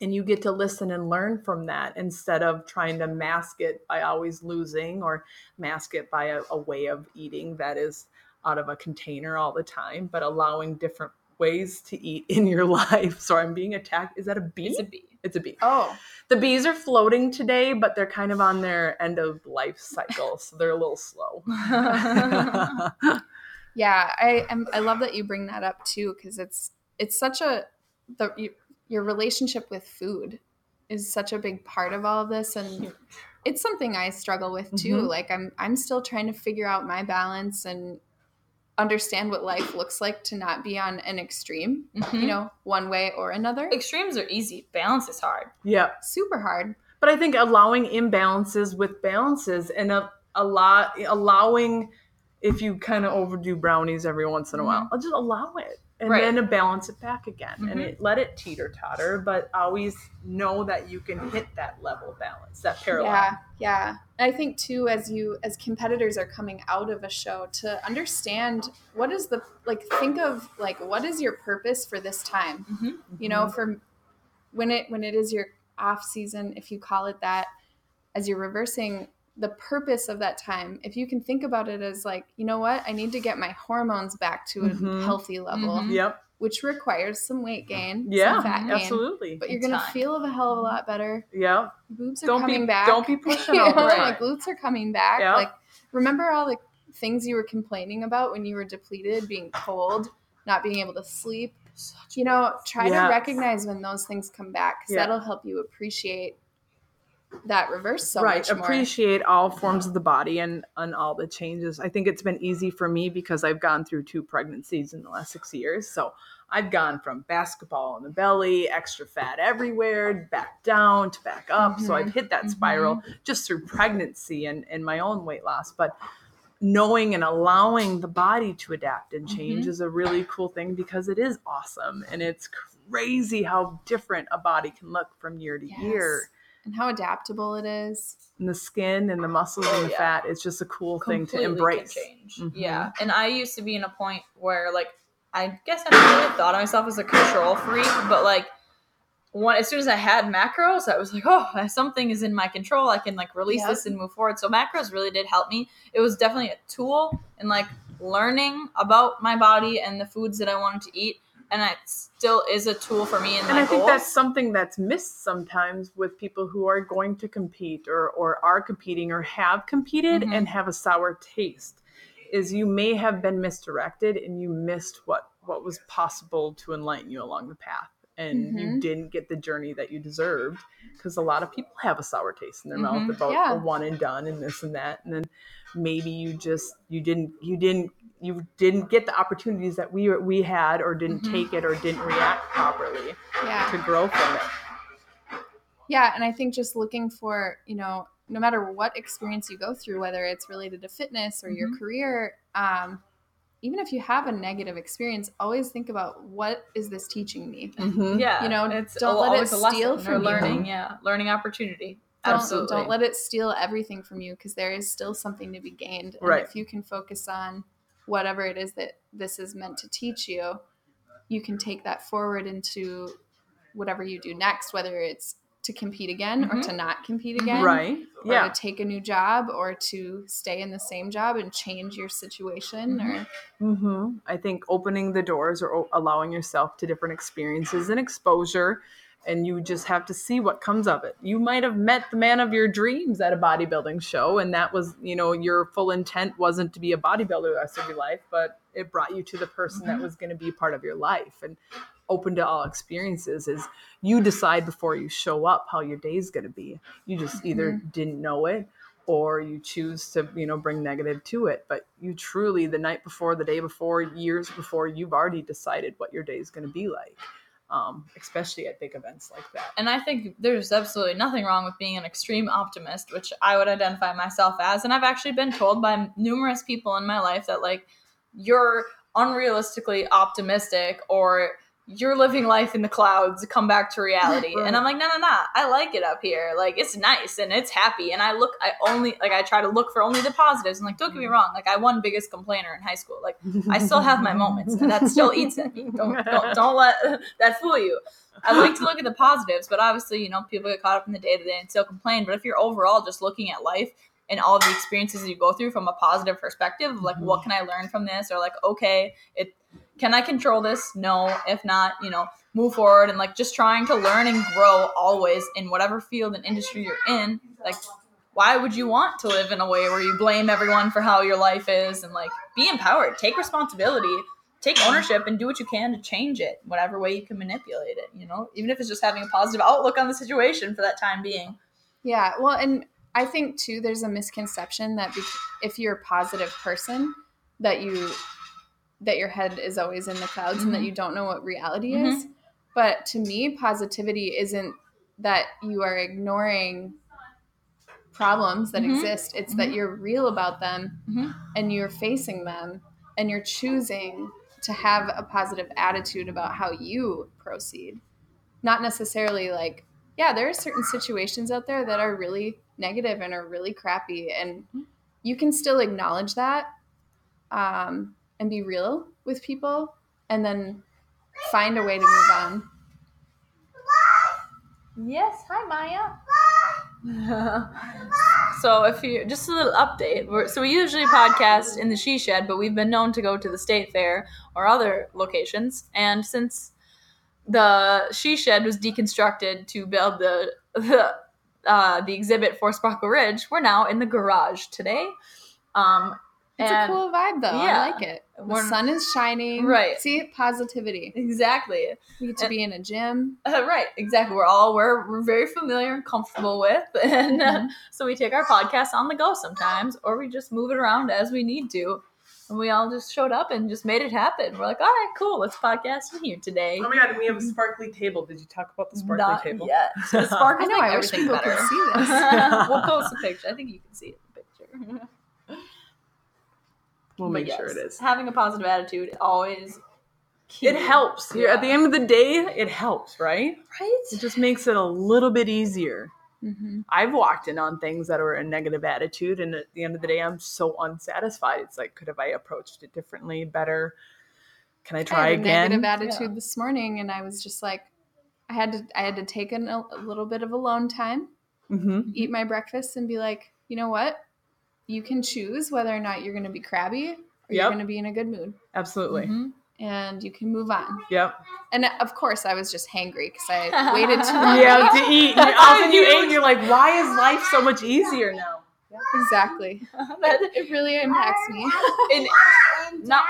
and you get to listen and learn from that instead of trying to mask it by always losing or mask it by a, a, way of eating that is out of a container all the time but allowing different ways to eat in your life. So i'm being attacked. Is that a bee? It's a bee. It's a bee. Oh. The bees are floating today but they're kind of on their end of life cycle so they're a little slow. Yeah i am i love that you bring that up too because it's it's such a the you, your relationship with food is such a big part of all of this and it's something I struggle with too. Mm-hmm. Like I'm I'm still trying to figure out my balance and understand what life looks like to not be on an extreme, mm-hmm. you know, one way or another. Extremes are easy. Balance is hard. Yeah. Super hard. But I think allowing imbalances with balances and a, a lot allowing if you kind of overdo brownies every once in a mm-hmm. while, I'll just allow it and right. then to balance it back again mm-hmm. and it, let it teeter totter but always know that you can hit that level balance that parallel yeah yeah i think too as you as competitors are coming out of a show to understand what is the like think of like what is your purpose for this time mm-hmm. you know for when it when it is your off season if you call it that as you're reversing the purpose of that time if you can think about it as like you know what i need to get my hormones back to a mm-hmm. healthy level mm-hmm. yep which requires some weight gain yeah gain, absolutely but you're gonna time. feel a hell of a lot better yeah boobs are don't coming be, back don't be pushing all right. like glutes are coming back yep. like remember all the things you were complaining about when you were depleted being cold not being able to sleep Such you know try yes. to recognize when those things come back because yeah. that'll help you appreciate that reverse so right appreciate all forms of the body and and all the changes i think it's been easy for me because i've gone through two pregnancies in the last six years so i've gone from basketball in the belly extra fat everywhere back down to back up mm-hmm. so i've hit that spiral mm-hmm. just through pregnancy and and my own weight loss but knowing and allowing the body to adapt and change mm-hmm. is a really cool thing because it is awesome and it's crazy how different a body can look from year to yes. year and how adaptable it is. And the skin and the muscles and the yeah. fat, it's just a cool Completely thing to embrace. change. Mm-hmm. Yeah. And I used to be in a point where like I guess I never really thought of myself as a control freak, but like one as soon as I had macros, I was like, oh, something is in my control. I can like release yep. this and move forward. So macros really did help me. It was definitely a tool in like learning about my body and the foods that I wanted to eat and it still is a tool for me. and I think that's something that's missed sometimes with people who are going to compete or or are competing or have competed mm-hmm. and have a sour taste. Is you may have been misdirected and you missed what what was possible to enlighten you along the path. And mm-hmm. you didn't get the journey that you deserved because a lot of people have a sour taste in their mm-hmm. mouth about yeah. a one and done and this and that and then maybe you just you didn't you didn't you didn't get the opportunities that we we had or didn't mm-hmm. take it or didn't react properly yeah. to grow from it yeah and i think just looking for you know no matter what experience you go through whether it's related to fitness or your mm-hmm. career um, even if you have a negative experience, always think about what is this teaching me? Mm-hmm. Yeah, you know, it's don't let it steal from learning. Yeah, learning opportunity. Don't, Absolutely. Don't let it steal everything from you because there is still something to be gained. And right. if you can focus on whatever it is that this is meant to teach you, you can take that forward into whatever you do next, whether it's to compete again mm-hmm. or to not compete again. Right. Or yeah. to take a new job or to stay in the same job and change your situation mm-hmm. or mm-hmm. I think opening the doors or allowing yourself to different experiences and exposure and you just have to see what comes of it. You might have met the man of your dreams at a bodybuilding show and that was, you know, your full intent wasn't to be a bodybuilder the rest of your life, but it brought you to the person that mm-hmm. was going to be part of your life. And open to all experiences is you decide before you show up how your day is going to be you just either mm-hmm. didn't know it or you choose to you know bring negative to it but you truly the night before the day before years before you've already decided what your day is going to be like um, especially at big events like that and i think there's absolutely nothing wrong with being an extreme optimist which i would identify myself as and i've actually been told by numerous people in my life that like you're unrealistically optimistic or you're living life in the clouds come back to reality. Right. and i'm like no no no i like it up here. Like it's nice and it's happy. And i look i only like i try to look for only the positives. And like don't get me wrong. Like i won biggest complainer in high school. Like i still have my moments and that still eats at me. Don't don't, don't let that fool you. I like to look at the positives but obviously you know people get caught up in the day-to-day and still complain. But if you're overall just looking at life and all the experiences you go through from a positive perspective like what mm-hmm. can i learn from this? Or like okay it can I control this? No. If not, you know, move forward and like just trying to learn and grow always in whatever field and industry you're in. Like, why would you want to live in a way where you blame everyone for how your life is and like be empowered, take responsibility, take ownership, and do what you can to change it, whatever way you can manipulate it, you know, even if it's just having a positive outlook on the situation for that time being. Yeah. Well, and I think too, there's a misconception that if you're a positive person, that you that your head is always in the clouds mm-hmm. and that mm-hmm. you don't know what reality mm-hmm. is. But to me, positivity isn't that you are ignoring problems that mm-hmm. exist. It's that mm-hmm. you're real about them mm-hmm. and you're facing them and you're choosing to have a positive attitude about how you proceed. Not necessarily like, yeah, there are certain situations out there that are really negative and are really crappy. And you can still acknowledge that. Um, and be real with people and then find a way to move on. Yes, hi Maya. so if you just a little update, We're, so we usually podcast in the she shed, but we've been known to go to the state fair or other locations. And since the she shed was deconstructed to build the the, uh, the exhibit for Sparkle Ridge, we're now in the garage today. Um, it's and, a cool vibe though. Yeah, I like it. The We're, sun is shining. Right. See positivity. Exactly. We get to and, be in a gym. Uh, right. Exactly. We're all we're, we're very familiar and comfortable with, and uh, mm-hmm. uh, so we take our podcast on the go sometimes, or we just move it around as we need to. And we all just showed up and just made it happen. We're like, all right, cool. Let's podcast in here today. Oh my god, we have a sparkly table. Did you talk about the sparkly Not table? Yet. The sparkly I know. I wish people better. could see this. we'll post a picture. I think you can see it in the picture. We'll make yes, sure it is. Having a positive attitude always it helps. Yeah. At the end of the day, it helps, right? Right. It just makes it a little bit easier. Mm-hmm. I've walked in on things that are a negative attitude, and at the end of the day, I'm so unsatisfied. It's like, could have I approached it differently, better? Can I try I had again? negative attitude yeah. this morning, and I was just like, I had to, I had to take an, a little bit of alone time, mm-hmm. eat my breakfast, and be like, you know what? You can choose whether or not you're going to be crabby or yep. you're going to be in a good mood. Absolutely. Mm-hmm. And you can move on. Yep. And of course, I was just hangry because I waited too long. Yeah, to eat. And often you ate, and you're like, "Why is life so much easier now?" Exactly. it really impacts me. and not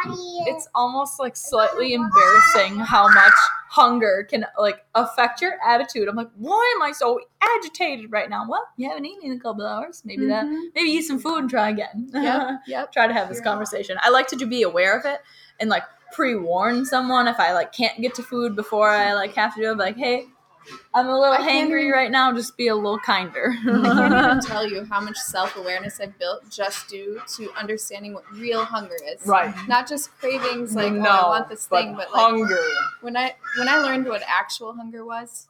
it's almost like slightly embarrassing how much hunger can like affect your attitude. I'm like, why am I so agitated right now? Well, you haven't eaten in a couple hours. Maybe mm-hmm. that maybe eat some food and try again. Yeah. yep. try to have this conversation. I like to be aware of it and like pre-warn someone if I like can't get to food before I like have to do it. Like, hey, I'm a little hangry right now. Just be a little kinder. I can't even tell you how much self awareness I've built just due to understanding what real hunger is. Right. Not just cravings like no, oh, I want this thing, but hunger. Like, when I when I learned what actual hunger was,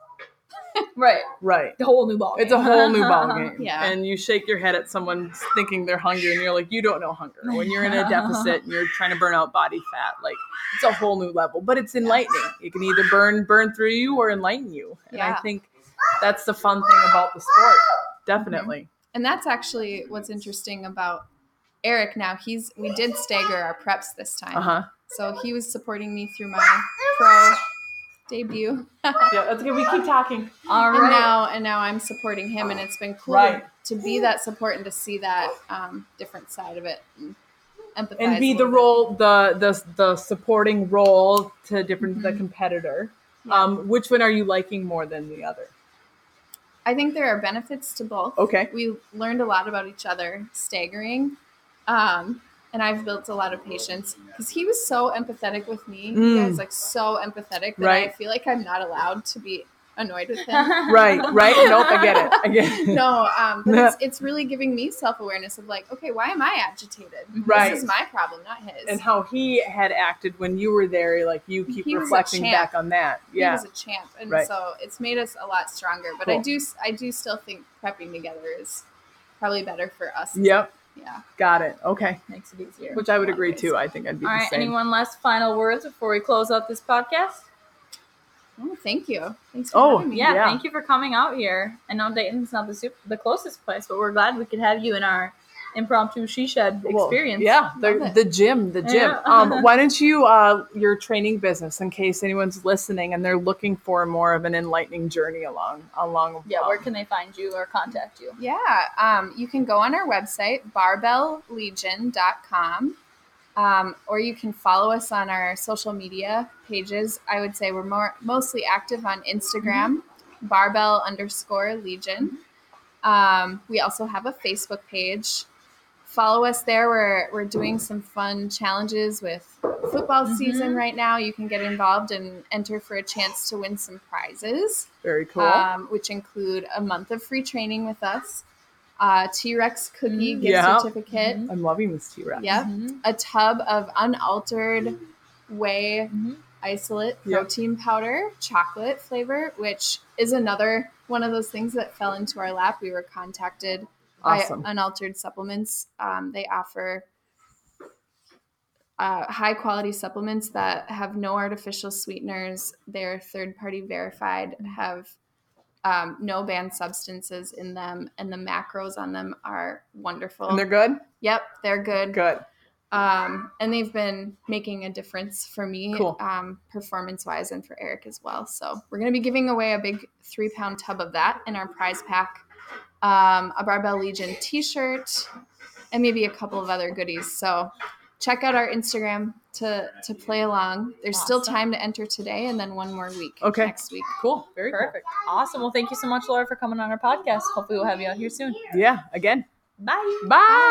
right. Right. The whole new ball. It's a whole new ball game. yeah. And you shake your head at someone thinking they're hungry, and you're like, you don't know hunger. When you're in a deficit and you're trying to burn out body fat, like it's a whole new level. But it's enlightening. It can either burn burn through you or enlighten you. And yeah. I think that's the fun thing about the sport. Definitely. Mm-hmm. And that's actually what's interesting about Eric now. He's we did stagger our preps this time. Uh-huh. So he was supporting me through my pro debut. yeah, that's good. We keep talking. All right. And now, and now I'm supporting him, and it's been cool right. to be that support and to see that um, different side of it. And, and be the role, the the the supporting role to different mm-hmm. the competitor. Yeah. Um, which one are you liking more than the other? I think there are benefits to both. Okay. We learned a lot about each other staggering. Um, and I've built a lot of patience because he was so empathetic with me. Mm. He was like so empathetic that right. I feel like I'm not allowed to be annoyed with him. right, right. Nope, I get it. I get it. no, um, but it's, it's really giving me self awareness of like, okay, why am I agitated? Right. This is my problem, not his. And how he had acted when you were there, like you keep he reflecting back on that. Yeah, he was a champ, and right. so it's made us a lot stronger. But cool. I do, I do still think prepping together is probably better for us. Yep. Yeah. Got it. Okay. Makes it easier. Which I would agree too. I think I'd be All right. Same. Anyone last final words before we close out this podcast? Oh, thank you. Thanks for oh, having me. Yeah, yeah, thank you for coming out here. I know Dayton's not the super, the closest place, but we're glad we could have you in our impromptu she shed experience. Well, yeah, the, the gym, the gym. Yeah. um, why don't you uh, your training business in case anyone's listening and they're looking for more of an enlightening journey along along. Yeah, um, where can they find you or contact you? Yeah, um, you can go on our website barbelllegion.com. Um, or you can follow us on our social media pages. I would say we're more mostly active on Instagram, mm-hmm. barbell underscore legion. Um, we also have a Facebook page follow us there. We're we're doing some fun challenges with football mm-hmm. season right now. You can get involved and enter for a chance to win some prizes. Very cool. Um, which include a month of free training with us, uh, T Rex cookie gift yeah. certificate. Mm-hmm. I'm loving this T Rex. Yep. Mm-hmm. A tub of unaltered whey mm-hmm. isolate protein yep. powder, chocolate flavor, which is another one of those things that fell into our lap. We were contacted awesome. by Unaltered Supplements. Um, they offer uh, high quality supplements that have no artificial sweeteners. They're third party verified, and have um, no banned substances in them, and the macros on them are wonderful. And they're good? Yep, they're good. Good. Um, and they've been making a difference for me, cool. um, performance wise, and for Eric as well. So we're going to be giving away a big three pound tub of that in our prize pack um, a Barbell Legion t shirt, and maybe a couple of other goodies. So check out our Instagram to to play along. There's awesome. still time to enter today, and then one more week. Okay, next week. Cool. Very perfect. Cool. Awesome. Well, thank you so much, Laura, for coming on our podcast. Hopefully, we'll have you out here soon. Yeah. Again. Bye. Bye.